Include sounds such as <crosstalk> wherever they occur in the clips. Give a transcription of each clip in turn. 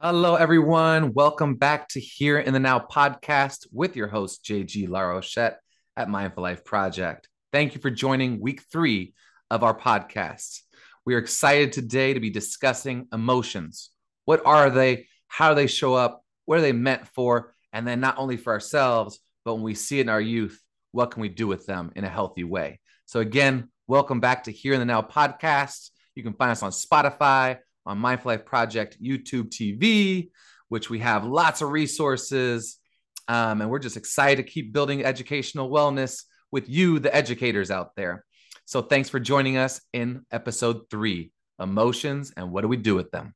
Hello, everyone. Welcome back to Here in the Now podcast with your host, JG Larochette at Mindful Life Project. Thank you for joining week three of our podcast. We are excited today to be discussing emotions. What are they? How do they show up? What are they meant for? And then not only for ourselves, but when we see it in our youth, what can we do with them in a healthy way? So, again, welcome back to Here in the Now podcast. You can find us on Spotify, on Mindful Life Project YouTube TV, which we have lots of resources. Um, and we're just excited to keep building educational wellness with you, the educators out there. So, thanks for joining us in episode three emotions and what do we do with them?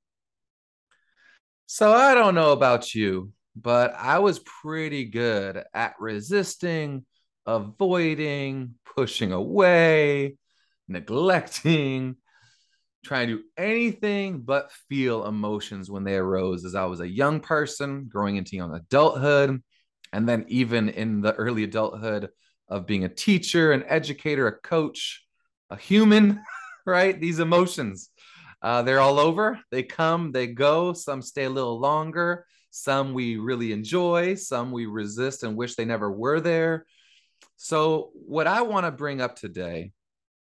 So, I don't know about you, but I was pretty good at resisting, avoiding, pushing away, neglecting, trying to do anything but feel emotions when they arose as I was a young person growing into young adulthood. And then, even in the early adulthood of being a teacher, an educator, a coach, a human, <laughs> right? These emotions, uh, they're all over. They come, they go. Some stay a little longer. Some we really enjoy. Some we resist and wish they never were there. So, what I want to bring up today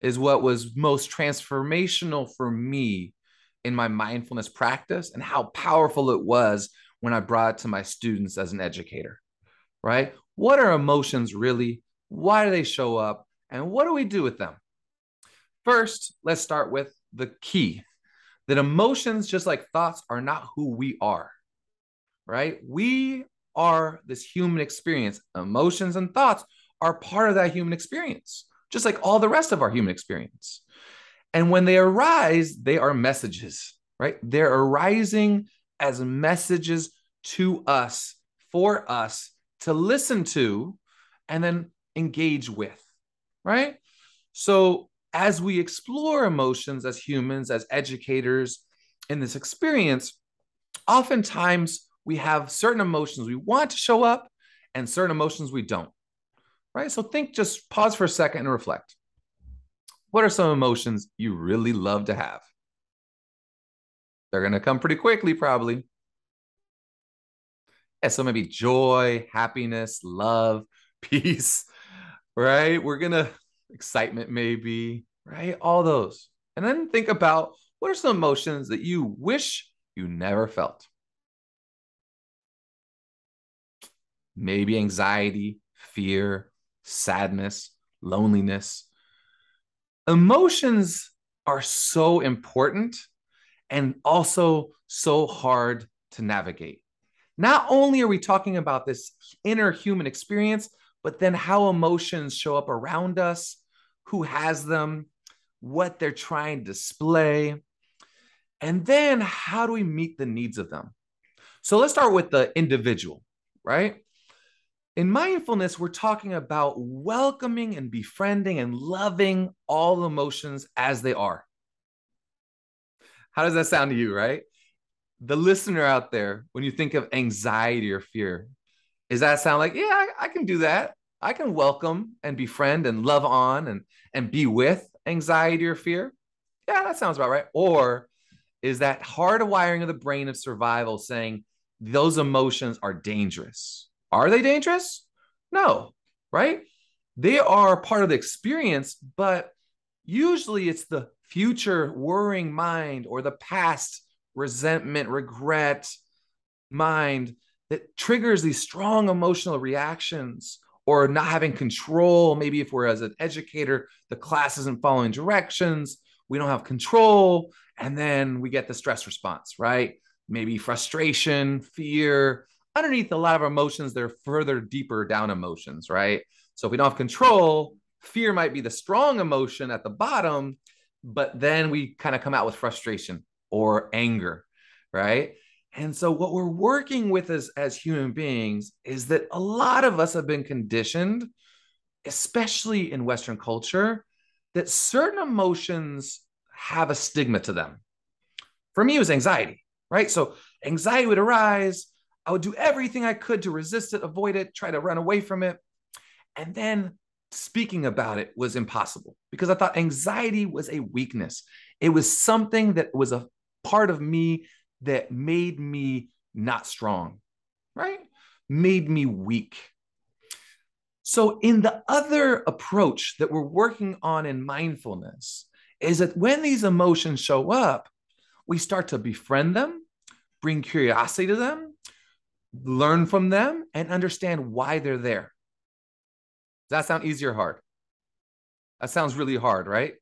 is what was most transformational for me in my mindfulness practice and how powerful it was when I brought it to my students as an educator, right? What are emotions really? Why do they show up? And what do we do with them? First, let's start with the key that emotions, just like thoughts, are not who we are, right? We are this human experience. Emotions and thoughts are part of that human experience just like all the rest of our human experience. And when they arise, they are messages, right? They're arising as messages to us, for us to listen to and then engage with, right? So, as we explore emotions as humans, as educators in this experience, oftentimes we have certain emotions we want to show up and certain emotions we don't right? So think, just pause for a second and reflect. What are some emotions you really love to have? They're going to come pretty quickly, probably. Yeah, so maybe joy, happiness, love, <laughs> peace, right? We're going to, excitement, maybe, right? All those. And then think about what are some emotions that you wish you never felt? Maybe anxiety, fear, sadness, loneliness. Emotions are so important and also so hard to navigate. Not only are we talking about this inner human experience, but then how emotions show up around us, who has them, what they're trying to display, and then how do we meet the needs of them? So let's start with the individual, right? In mindfulness, we're talking about welcoming and befriending and loving all emotions as they are. How does that sound to you, right? The listener out there, when you think of anxiety or fear, does that sound like, yeah, I, I can do that? I can welcome and befriend and love on and, and be with anxiety or fear? Yeah, that sounds about right. Or is that hardwiring of the brain of survival saying those emotions are dangerous? Are they dangerous? No, right? They are part of the experience, but usually it's the future worrying mind or the past resentment, regret mind that triggers these strong emotional reactions or not having control. Maybe if we're as an educator, the class isn't following directions, we don't have control, and then we get the stress response, right? Maybe frustration, fear, underneath a lot of emotions, they're further deeper down emotions, right? So if we don't have control, fear might be the strong emotion at the bottom, but then we kind of come out with frustration or anger, right? And so what we're working with as, as human beings is that a lot of us have been conditioned, especially in Western culture, that certain emotions have a stigma to them. For me, it was anxiety, right? So anxiety would arise I would do everything I could to resist it, avoid it, try to run away from it. And then speaking about it was impossible because I thought anxiety was a weakness. It was something that was a part of me that made me not strong, right? Made me weak. So, in the other approach that we're working on in mindfulness, is that when these emotions show up, we start to befriend them, bring curiosity to them, learn from them, and understand why they're there. Does that sound easy or hard? That sounds really hard, right?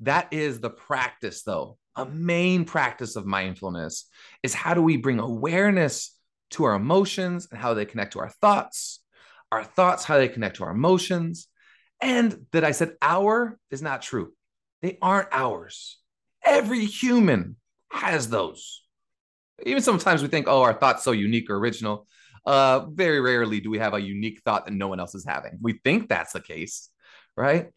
That is the practice, though. A main practice of mindfulness is how do we bring awareness to our emotions and how they connect to our thoughts, our thoughts, how they connect to our emotions. And that I said our is not true. They aren't ours. Every human has those. Even sometimes we think, oh, our thought's so unique or original. Uh, very rarely do we have a unique thought that no one else is having. We think that's the case, right?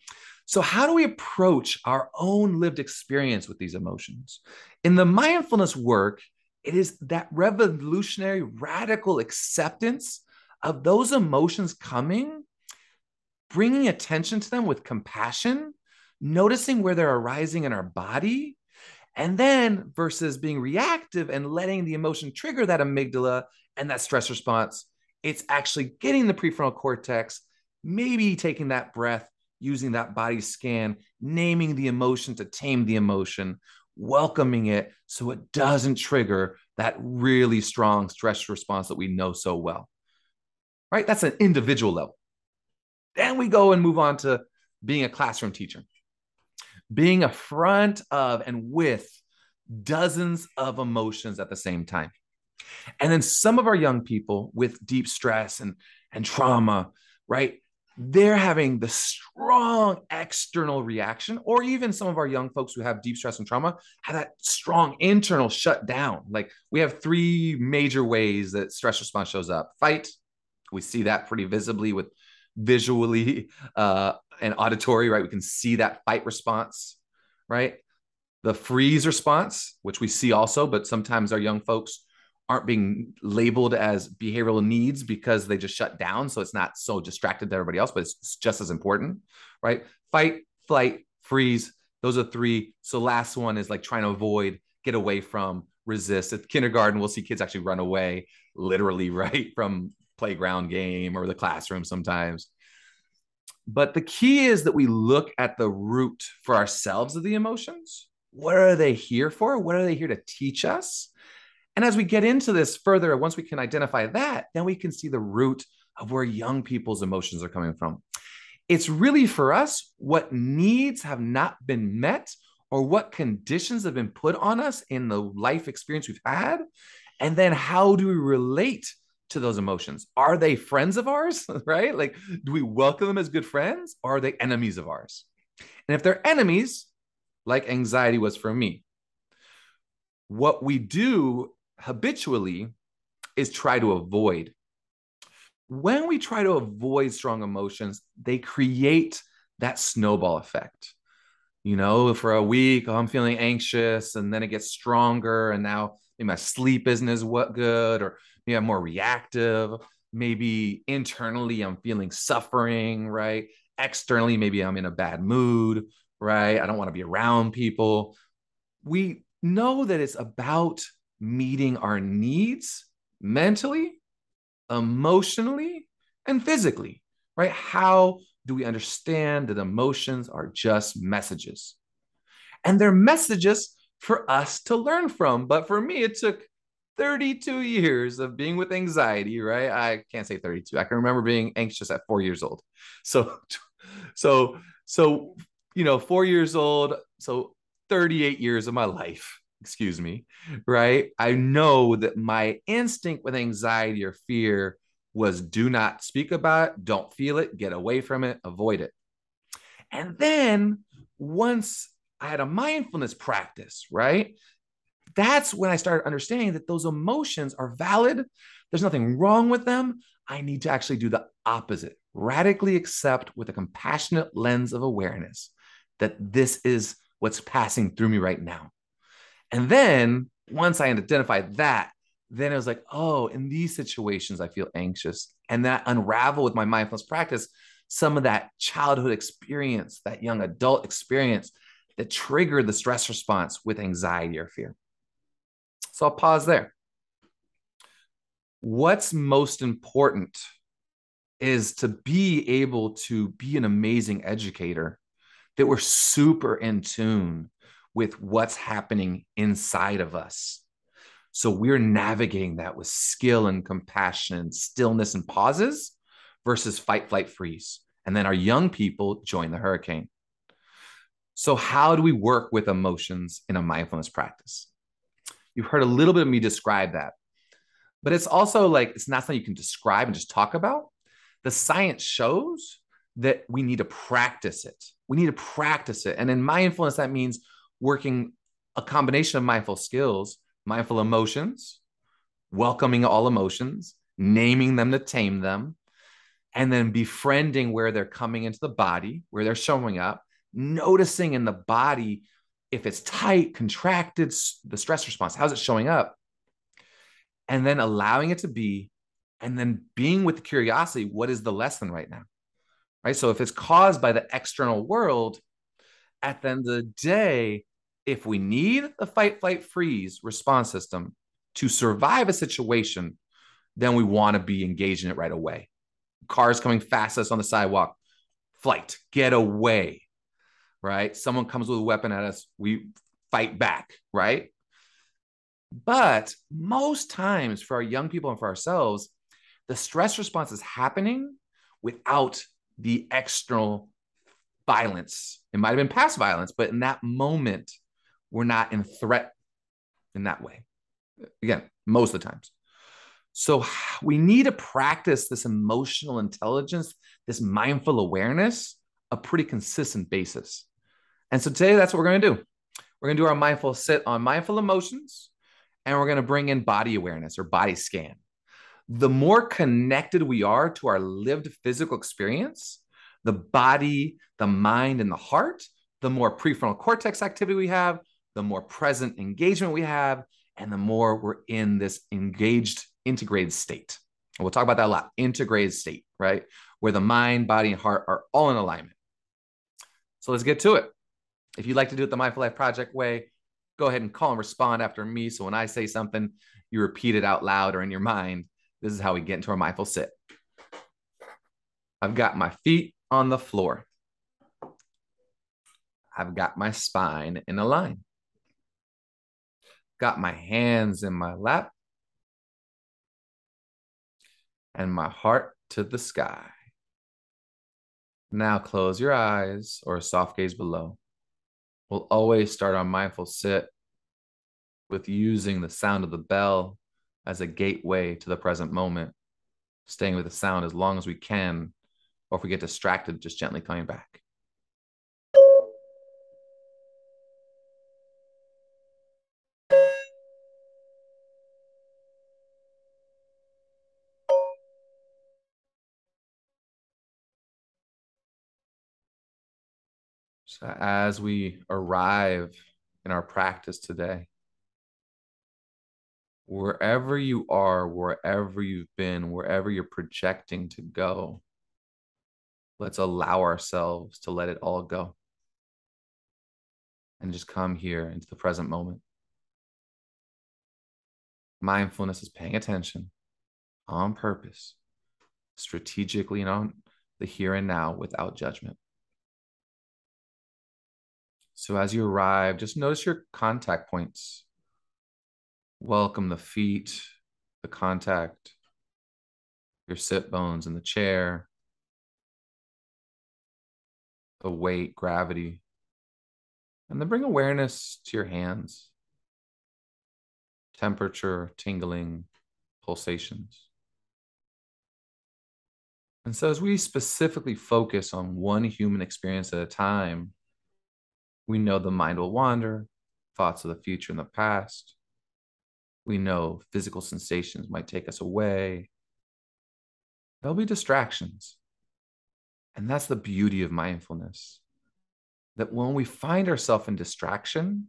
So, how do we approach our own lived experience with these emotions? In the mindfulness work, it is that revolutionary, radical acceptance of those emotions coming, bringing attention to them with compassion, noticing where they're arising in our body, and then versus being reactive and letting the emotion trigger that amygdala and that stress response, it's actually getting the prefrontal cortex, maybe taking that breath, using that body scan, naming the emotion to tame the emotion, welcoming it so it doesn't trigger that really strong stress response that we know so well. Right? That's an individual level. Then we go and move on to being a classroom teacher, being a front of and with dozens of emotions at the same time. And then some of our young people with deep stress and, and trauma, right? They're having the strong external reaction, or even some of our young folks who have deep stress and trauma have that strong internal shutdown. Like we have three major ways that stress response shows up fight, we see that pretty visibly with visually <laughs> uh, and auditory, right? We can see that fight response, right? The freeze response, which we see also, but sometimes our young folks aren't being labeled as behavioral needs because they just shut down. So it's not so distracted to everybody else, but it's just as important, right? Fight, flight, freeze. Those are three. So last one is like trying to avoid, get away from, resist. At kindergarten, we'll see kids actually run away, literally, <laughs> right, from playground game or the classroom sometimes. But the key is that we look at the root for ourselves of the emotions. What are they here for? What are they here to teach us? And as we get into this further, once we can identify that, then we can see the root of where young people's emotions are coming from. It's really for us what needs have not been met or what conditions have been put on us in the life experience we've had. And then how do we relate to those emotions? Are they friends of ours, <laughs> right? Like, do we welcome them as good friends or are they enemies of ours? And if they're enemies, like anxiety was for me, what we do habitually is try to avoid. When we try to avoid strong emotions, they create that snowball effect. You know, for a week, oh, I'm feeling anxious, and then it gets stronger, and now maybe my sleep isn't as what good, or maybe I'm more reactive. Maybe internally, I'm feeling suffering, right? Externally, maybe I'm in a bad mood, right? I don't want to be around people. We know that it's about meeting our needs mentally, emotionally, and physically, right? How do we understand that emotions are just messages? And they're messages for us to learn from. But for me, it took 32 years of being with anxiety, right? I can't say 32. I can remember being anxious at four years old. <laughs> So, so, so, you know, four years old. So 38 years of my life <laughs> excuse me, right? I know that my instinct with anxiety or fear was do not speak about it, don't feel it, get away from it, avoid it. And then once I had a mindfulness practice, right? That's when I started understanding that those emotions are valid. There's nothing wrong with them. I need to actually do the opposite, radically accept with a compassionate lens of awareness that this is what's passing through me right now. And then once I identified that, then it was like, oh, in these situations, I feel anxious. And that unravel with my mindfulness practice some of that childhood experience, that young adult experience that triggered the stress response with anxiety or fear. So I'll pause there. What's most important is to be able to be an amazing educator, that we're super in tune with what's happening inside of us. So we're navigating that with skill and compassion stillness and pauses versus fight, flight, freeze. And then our young people join the hurricane. So, how do we work with emotions in a mindfulness practice? You've heard a little bit of me describe that, but it's also like it's not something you can describe and just talk about. The science shows that we need to practice it. We need to practice it. And in mindfulness, that means working a combination of mindful skills, mindful emotions, welcoming all emotions, naming them to tame them, and then befriending where they're coming into the body, where they're showing up, noticing in the body if it's tight, contracted, the stress response, how's it showing up? And then allowing it to be, and then being with the curiosity, what is the lesson right now? Right. So if it's caused by the external world, at the end of the day, if we need the fight, flight, freeze response system to survive a situation, then we want to be engaged in it right away. Cars coming fast us on the sidewalk, flight, get away right? Someone comes with a weapon at us, we fight back, right? But most times for our young people and for ourselves, the stress response is happening without the external violence. It might have been past violence, but in that moment, we're not in threat in that way. Again, most of the times. So we need to practice this emotional intelligence, this mindful awareness, a pretty consistent basis. And so today, that's what we're going to do. We're going to do our mindful sit on mindful emotions, and we're going to bring in body awareness or body scan. The more connected we are to our lived physical experience, the body, the mind, and the heart, the more prefrontal cortex activity we have, the more present engagement we have, and the more we're in this engaged, integrated state. And we'll talk about that a lot integrated state, right? Where the mind, body, and heart are all in alignment. So let's get to it. If you'd like to do it the Mindful Life Project way, go ahead and call and respond after me. So when I say something, you repeat it out loud or in your mind. This is how we get into our mindful sit. I've got my feet on the floor. I've got my spine in a line. Got my hands in my lap and my heart to the sky. Now close your eyes or soft gaze below. We'll always start our mindful sit with using the sound of the bell as a gateway to the present moment, staying with the sound as long as we can, or if we get distracted, just gently coming back. As we arrive in our practice today, wherever you are, wherever you've been, wherever you're projecting to go, let's allow ourselves to let it all go and just come here into the present moment. Mindfulness is paying attention on purpose, strategically and on the here and now without judgment. So as you arrive, just notice your contact points. Welcome the feet, the contact, your sit bones in the chair, the weight, gravity. And then bring awareness to your hands, temperature, tingling, pulsations. And so, as we specifically focus on one human experience at a time, we know the mind will wander, thoughts of the future and the past. We know physical sensations might take us away. There'll be distractions. And that's the beauty of mindfulness. That when we find ourselves in distraction,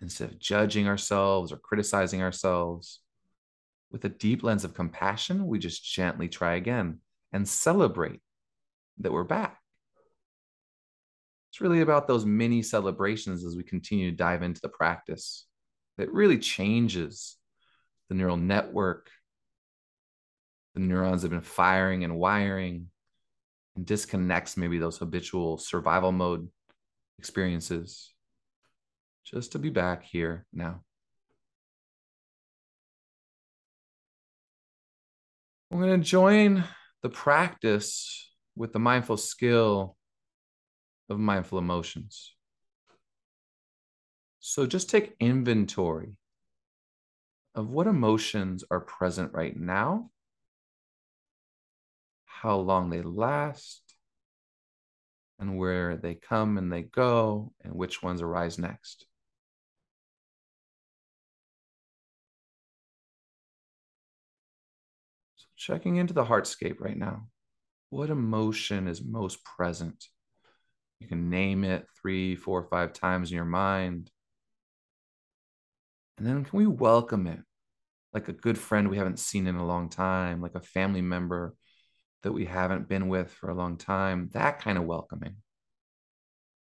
instead of judging ourselves or criticizing ourselves, with a deep lens of compassion, we just gently try again and celebrate that we're back. It's really about those mini celebrations as we continue to dive into the practice that really changes the neural network. The neurons have been firing and wiring and disconnects maybe those habitual survival mode experiences just to be back here now. We're going to join the practice with the mindful skill of mindful emotions. So just take inventory of what emotions are present right now, how long they last, and where they come and they go, and which ones arise next. So, checking into the heartscape right now. What emotion is most present? You can name it three, four, five times in your mind. And then can we welcome it like a good friend we haven't seen in a long time, like a family member that we haven't been with for a long time? That kind of welcoming.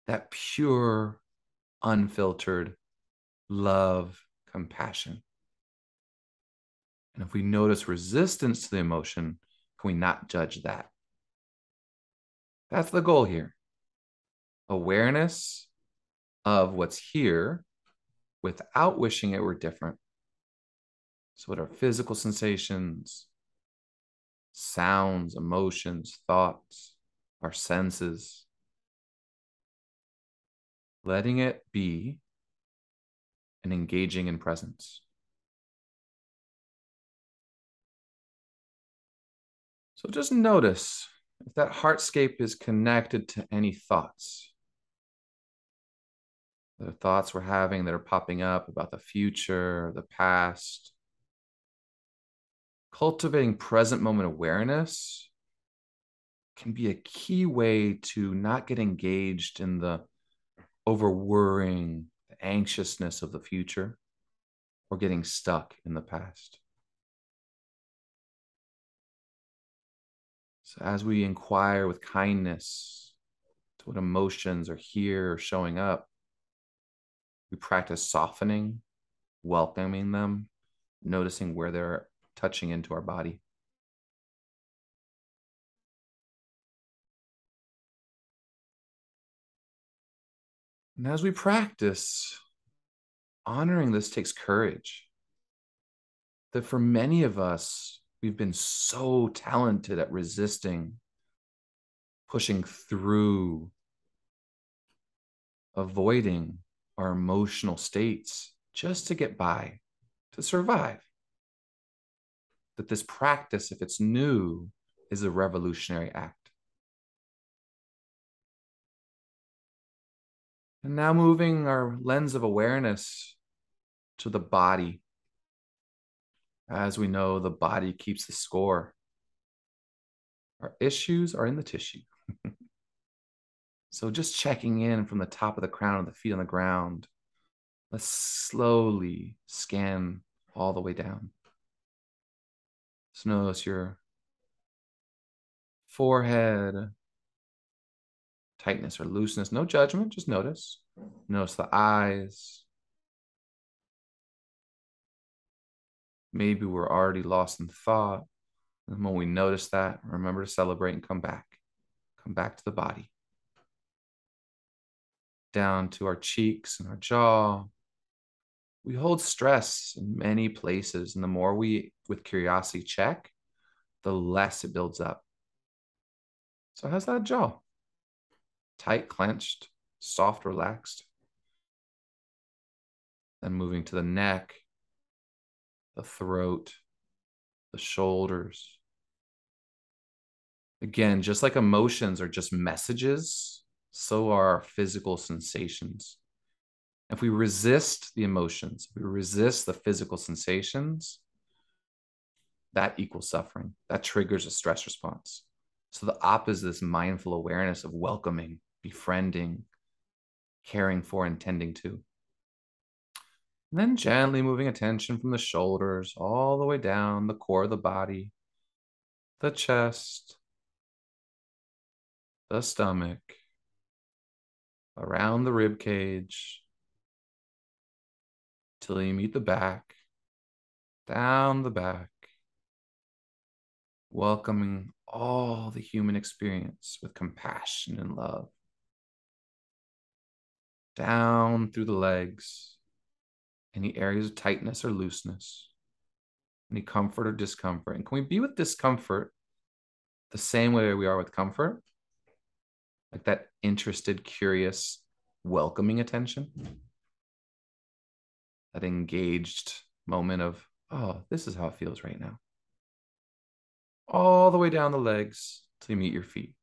That pure, unfiltered love, compassion. And if we notice resistance to the emotion, can we not judge that? That's the goal here awareness of what's here without wishing it were different. So, what are physical sensations, sounds, emotions, thoughts, our senses? Letting it be and engaging in presence. So, just notice if that heartscape is connected to any thoughts the thoughts we're having that are popping up about the future, the past. Cultivating present moment awareness can be a key way to not get engaged in the over worrying, the anxiousness of the future, or getting stuck in the past. So, as we inquire with kindness to what emotions are here or showing up, we practice softening, welcoming them, noticing where they're touching into our body. And as we practice, honoring this takes courage. That for many of us, we've been so talented at resisting, pushing through, avoiding, our emotional states just to get by, to survive. That this practice, if it's new, is a revolutionary act. And now moving our lens of awareness to the body. As we know, the body keeps the score. Our issues are in the tissue. <laughs> So just checking in from the top of the crown of the feet on the ground. Let's slowly scan all the way down. So notice your forehead, tightness or looseness. No judgment, just notice. Notice the eyes. Maybe we're already lost in thought. And when we notice that, remember to celebrate and come back. Come back to the body down to our cheeks and our jaw. We hold stress in many places, and the more we, with curiosity, check, the less it builds up. So, how's that jaw? Tight, clenched, soft, relaxed. Then moving to the neck, the throat, the shoulders. Again, just like emotions are just messages so are our physical sensations. If we resist the emotions, we resist the physical sensations, that equals suffering. That triggers a stress response. So the opposite is mindful awareness of welcoming, befriending, caring for, and tending to. And then gently moving attention from the shoulders all the way down the core of the body, the chest, the stomach, around the rib cage, till you meet the back, down the back, welcoming all the human experience with compassion and love. Down through the legs, any areas of tightness or looseness, any comfort or discomfort. And can we be with discomfort the same way we are with comfort? Like that interested, curious, welcoming attention. That engaged moment of, oh, this is how it feels right now. All the way down the legs till you meet your feet.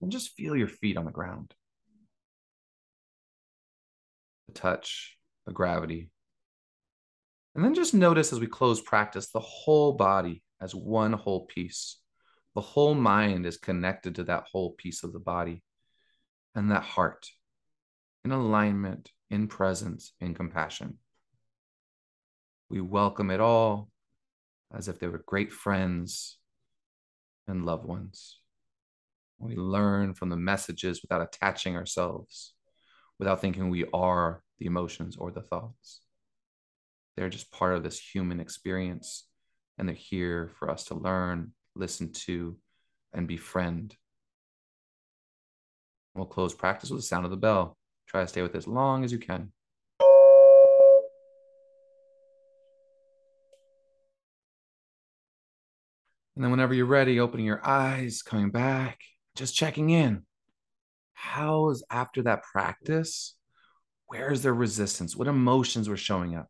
And just feel your feet on the ground. The touch, the gravity. And then just notice as we close practice the whole body as one whole piece. The whole mind is connected to that whole piece of the body and that heart in alignment, in presence, in compassion. We welcome it all as if they were great friends and loved ones. We learn from the messages without attaching ourselves, without thinking we are the emotions or the thoughts. They're just part of this human experience, and they're here for us to learn, listen to, and befriend. We'll close practice with the sound of the bell. Try to stay with it as long as you can. And then, whenever you're ready, opening your eyes, coming back, just checking in. How is after that practice? Where is there resistance? What emotions were showing up?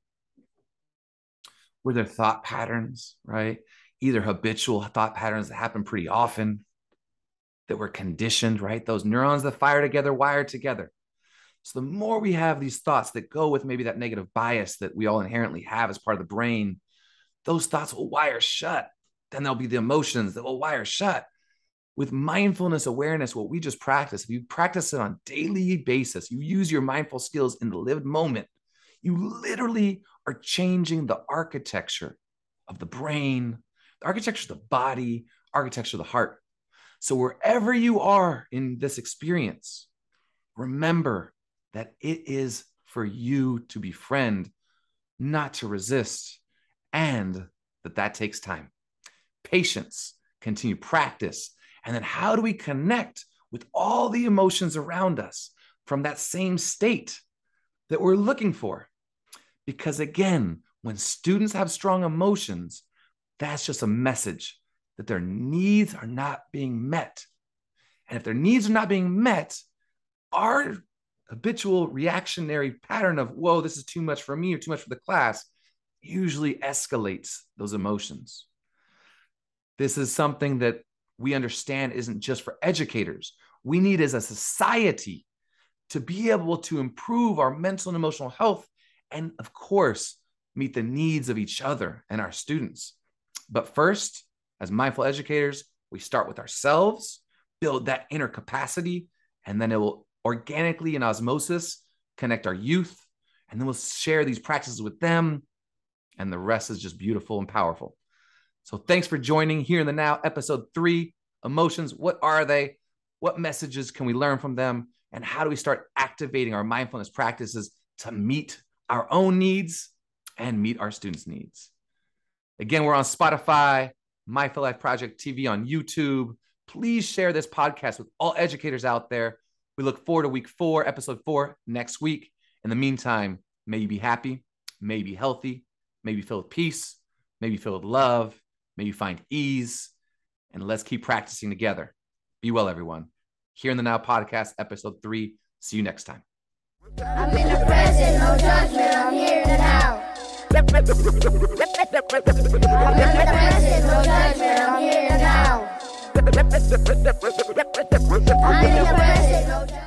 Were there thought patterns, right? Either habitual thought patterns that happen pretty often that were conditioned, right? Those neurons that fire together, wire together. So the more we have these thoughts that go with maybe that negative bias that we all inherently have as part of the brain, those thoughts will wire shut. Then there'll be the emotions that will wire shut. With mindfulness awareness, what we just practice, if you practice it on daily basis, you use your mindful skills in the lived moment, you literally are changing the architecture of the brain, architecture of the body, architecture the heart. So wherever you are in this experience, remember that it is for you to befriend, not to resist, and that that takes time patience, continue practice. And then how do we connect with all the emotions around us from that same state that we're looking for? Because again, when students have strong emotions, that's just a message that their needs are not being met. And if their needs are not being met, our habitual reactionary pattern of, whoa, this is too much for me or too much for the class, usually escalates those emotions. This is something that we understand isn't just for educators. We need as a society to be able to improve our mental and emotional health and, of course, meet the needs of each other and our students. But first, as mindful educators, we start with ourselves, build that inner capacity, and then it will organically in osmosis connect our youth. And then we'll share these practices with them. And the rest is just beautiful and powerful. So thanks for joining here in the now, episode three emotions. What are they? What messages can we learn from them? And how do we start activating our mindfulness practices to meet our own needs and meet our students' needs? Again, we're on Spotify, Mindful Life Project TV on YouTube. Please share this podcast with all educators out there. We look forward to week four, episode four next week. In the meantime, may you be happy, may you be healthy, may you be filled with peace, may you be filled with love, May you find ease, and let's keep practicing together. Be well, everyone. Here in the Now Podcast, episode three. See you next time. I'm in the present, no judgment. I'm here now. I'm in the present, no judgment.